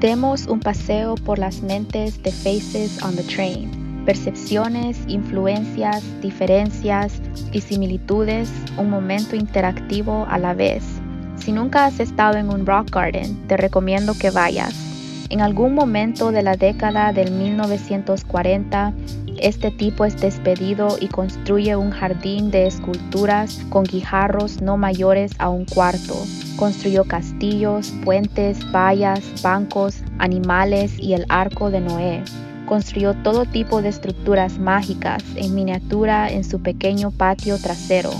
Demos un paseo por las mentes de Faces on the Train. Percepciones, influencias, diferencias y similitudes, un momento interactivo a la vez. Si nunca has estado en un rock garden, te recomiendo que vayas. En algún momento de la década del 1940, este tipo es despedido y construye un jardín de esculturas con guijarros no mayores a un cuarto. Construyó castillos, puentes, vallas, bancos, animales y el arco de Noé. Construyó todo tipo de estructuras mágicas en miniatura en su pequeño patio trasero.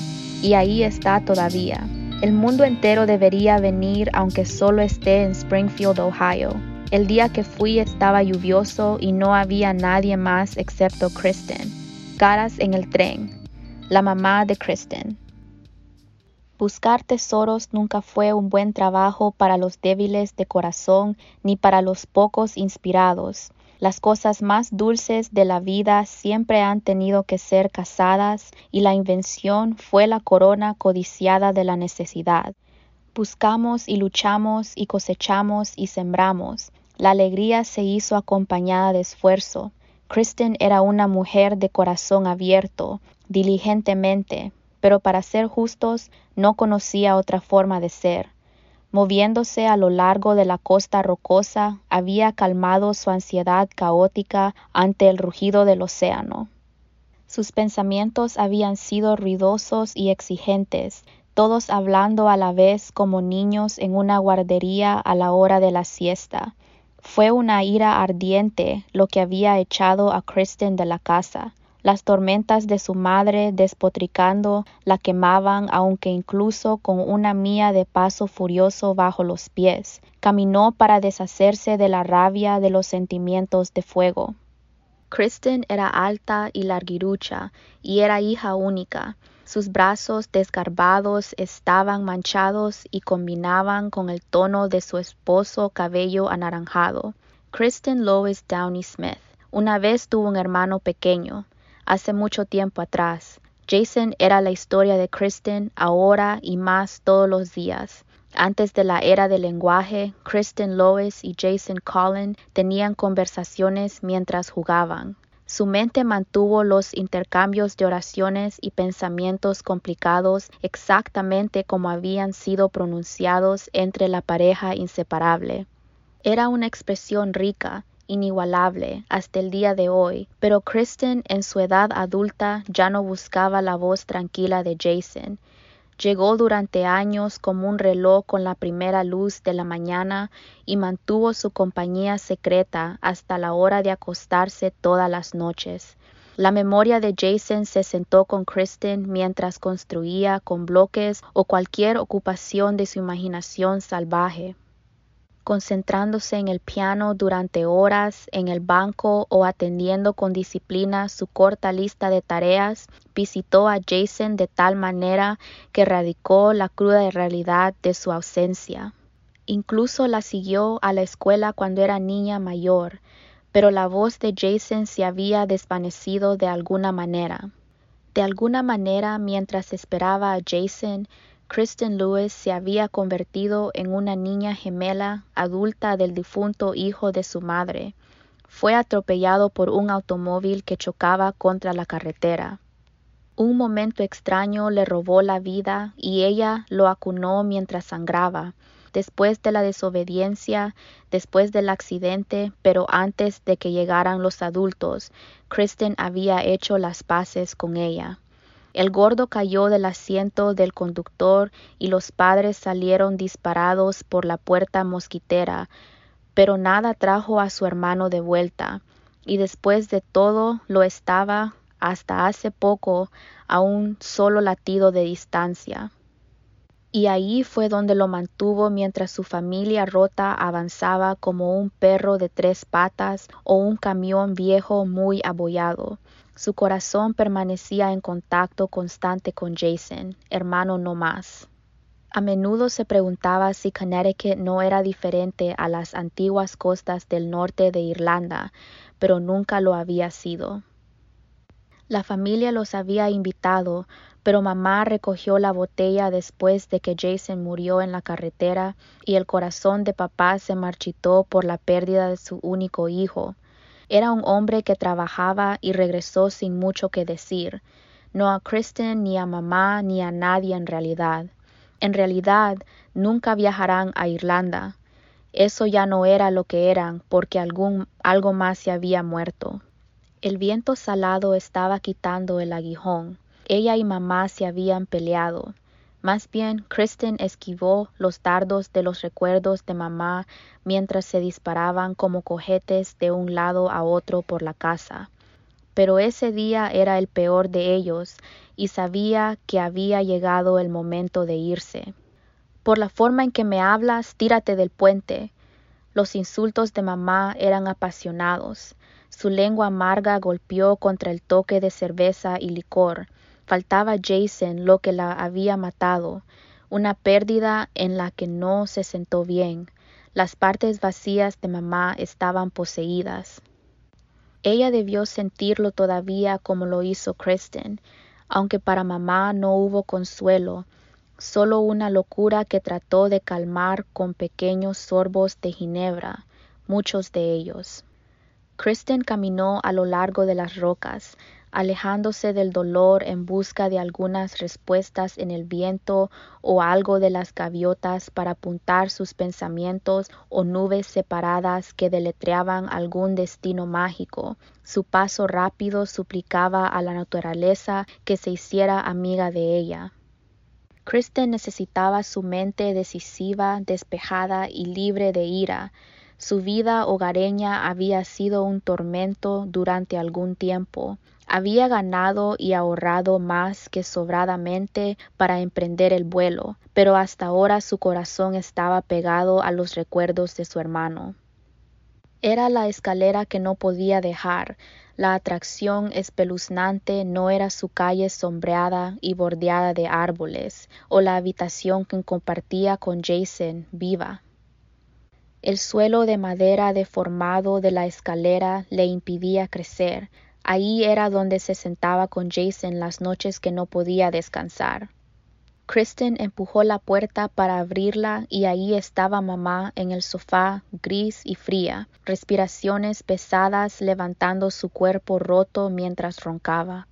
Y ahí está todavía. El mundo entero debería venir aunque solo esté en Springfield, Ohio. El día que fui estaba lluvioso y no había nadie más excepto Kristen. Caras en el tren. La mamá de Kristen. Buscar tesoros nunca fue un buen trabajo para los débiles de corazón ni para los pocos inspirados. Las cosas más dulces de la vida siempre han tenido que ser cazadas y la invención fue la corona codiciada de la necesidad. Buscamos y luchamos y cosechamos y sembramos. La alegría se hizo acompañada de esfuerzo. Kristen era una mujer de corazón abierto, diligentemente, pero para ser justos no conocía otra forma de ser. Moviéndose a lo largo de la costa rocosa, había calmado su ansiedad caótica ante el rugido del océano. Sus pensamientos habían sido ruidosos y exigentes, todos hablando a la vez como niños en una guardería a la hora de la siesta. Fue una ira ardiente lo que había echado a Kristen de la casa. Las tormentas de su madre despotricando la quemaban, aunque incluso con una mía de paso furioso bajo los pies, caminó para deshacerse de la rabia de los sentimientos de fuego. Kristen era alta y larguirucha, y era hija única. Sus brazos desgarbados estaban manchados y combinaban con el tono de su esposo cabello anaranjado. Kristen Lois Downey Smith. Una vez tuvo un hermano pequeño, hace mucho tiempo atrás. Jason era la historia de Kristen ahora y más todos los días. Antes de la era del lenguaje, Kristen Lois y Jason Collin tenían conversaciones mientras jugaban. Su mente mantuvo los intercambios de oraciones y pensamientos complicados exactamente como habían sido pronunciados entre la pareja inseparable. Era una expresión rica, inigualable hasta el día de hoy, pero Kristen en su edad adulta ya no buscaba la voz tranquila de Jason, Llegó durante años como un reloj con la primera luz de la mañana y mantuvo su compañía secreta hasta la hora de acostarse todas las noches. La memoria de Jason se sentó con Kristen mientras construía con bloques o cualquier ocupación de su imaginación salvaje concentrándose en el piano durante horas, en el banco o atendiendo con disciplina su corta lista de tareas, visitó a Jason de tal manera que radicó la cruda realidad de su ausencia. Incluso la siguió a la escuela cuando era niña mayor, pero la voz de Jason se había desvanecido de alguna manera. De alguna manera, mientras esperaba a Jason, Kristen Lewis se había convertido en una niña gemela adulta del difunto hijo de su madre. Fue atropellado por un automóvil que chocaba contra la carretera. Un momento extraño le robó la vida y ella lo acunó mientras sangraba, después de la desobediencia, después del accidente, pero antes de que llegaran los adultos, Kristen había hecho las paces con ella. El gordo cayó del asiento del conductor y los padres salieron disparados por la puerta mosquitera, pero nada trajo a su hermano de vuelta, y después de todo lo estaba hasta hace poco a un solo latido de distancia. Y ahí fue donde lo mantuvo mientras su familia rota avanzaba como un perro de tres patas o un camión viejo muy abollado. Su corazón permanecía en contacto constante con Jason, hermano no más. A menudo se preguntaba si Connecticut no era diferente a las antiguas costas del norte de Irlanda, pero nunca lo había sido. La familia los había invitado pero mamá recogió la botella después de que Jason murió en la carretera y el corazón de papá se marchitó por la pérdida de su único hijo. Era un hombre que trabajaba y regresó sin mucho que decir, no a Kristen ni a mamá ni a nadie en realidad. En realidad, nunca viajarán a Irlanda. Eso ya no era lo que eran porque algún, algo más se había muerto. El viento salado estaba quitando el aguijón. Ella y mamá se habían peleado. Más bien, Kristen esquivó los dardos de los recuerdos de mamá mientras se disparaban como cohetes de un lado a otro por la casa. Pero ese día era el peor de ellos y sabía que había llegado el momento de irse. Por la forma en que me hablas, tírate del puente. Los insultos de mamá eran apasionados. Su lengua amarga golpeó contra el toque de cerveza y licor Faltaba Jason lo que la había matado, una pérdida en la que no se sentó bien. Las partes vacías de mamá estaban poseídas. Ella debió sentirlo todavía como lo hizo Kristen, aunque para mamá no hubo consuelo, solo una locura que trató de calmar con pequeños sorbos de ginebra, muchos de ellos. Kristen caminó a lo largo de las rocas, alejándose del dolor en busca de algunas respuestas en el viento o algo de las gaviotas para apuntar sus pensamientos o nubes separadas que deletreaban algún destino mágico. Su paso rápido suplicaba a la naturaleza que se hiciera amiga de ella. Kristen necesitaba su mente decisiva, despejada y libre de ira. Su vida hogareña había sido un tormento durante algún tiempo. Había ganado y ahorrado más que sobradamente para emprender el vuelo, pero hasta ahora su corazón estaba pegado a los recuerdos de su hermano. Era la escalera que no podía dejar, la atracción espeluznante no era su calle sombreada y bordeada de árboles, o la habitación que compartía con Jason viva. El suelo de madera deformado de la escalera le impidía crecer, Ahí era donde se sentaba con Jason las noches que no podía descansar. Kristen empujó la puerta para abrirla y ahí estaba mamá en el sofá, gris y fría, respiraciones pesadas levantando su cuerpo roto mientras roncaba.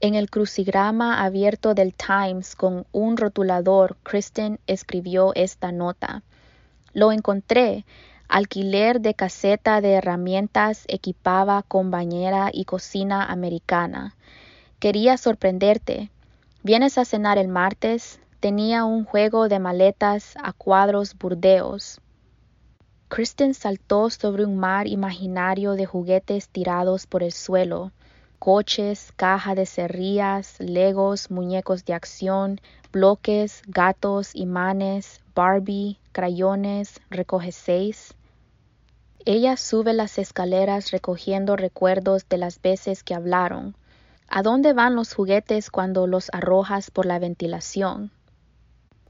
En el crucigrama abierto del Times con un rotulador, Kristen escribió esta nota. Lo encontré. Alquiler de caseta de herramientas equipaba con bañera y cocina americana. Quería sorprenderte. ¿Vienes a cenar el martes? Tenía un juego de maletas a cuadros burdeos. Kristen saltó sobre un mar imaginario de juguetes tirados por el suelo. Coches, caja de cerrillas, legos, muñecos de acción, bloques, gatos, imanes, Barbie, crayones, recoge seis. Ella sube las escaleras recogiendo recuerdos de las veces que hablaron. ¿A dónde van los juguetes cuando los arrojas por la ventilación?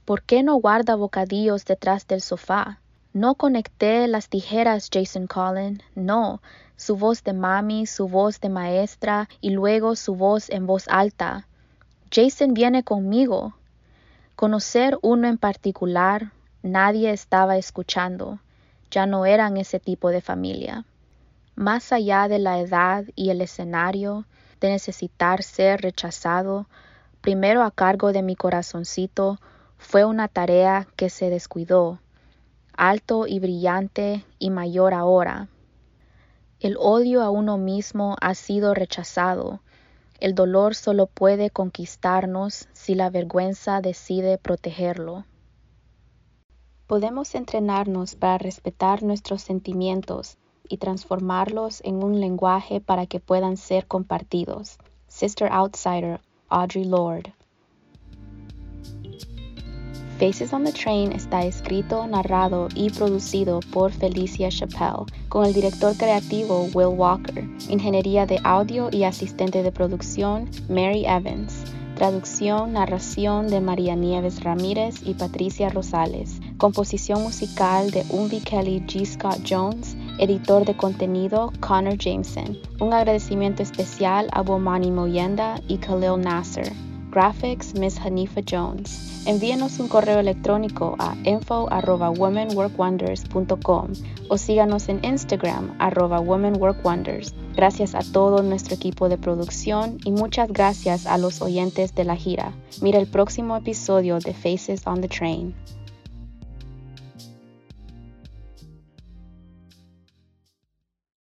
¿Por qué no guarda bocadillos detrás del sofá? No conecté las tijeras, Jason Collin. No. Su voz de mami, su voz de maestra y luego su voz en voz alta. Jason viene conmigo. Conocer uno en particular, nadie estaba escuchando, ya no eran ese tipo de familia. Más allá de la edad y el escenario, de necesitar ser rechazado, primero a cargo de mi corazoncito, fue una tarea que se descuidó, alto y brillante y mayor ahora. El odio a uno mismo ha sido rechazado, el dolor solo puede conquistarnos si la vergüenza decide protegerlo. Podemos entrenarnos para respetar nuestros sentimientos y transformarlos en un lenguaje para que puedan ser compartidos. Sister Outsider, Audrey Lord. Faces on the Train está escrito, narrado y producido por Felicia Chappelle, con el director creativo Will Walker, ingeniería de audio y asistente de producción Mary Evans, traducción, narración de María Nieves Ramírez y Patricia Rosales, composición musical de Umbi Kelly G. Scott Jones, editor de contenido Connor Jameson. Un agradecimiento especial a Bomani Moyenda y Khalil Nasser. Graphics, Miss Hanifa Jones. Envíenos un correo electrónico a info arroba womenworkwonders.com o síganos en Instagram arroba womenworkwonders. Gracias a todo nuestro equipo de producción y muchas gracias a los oyentes de la gira. Mira el próximo episodio de Faces on the Train.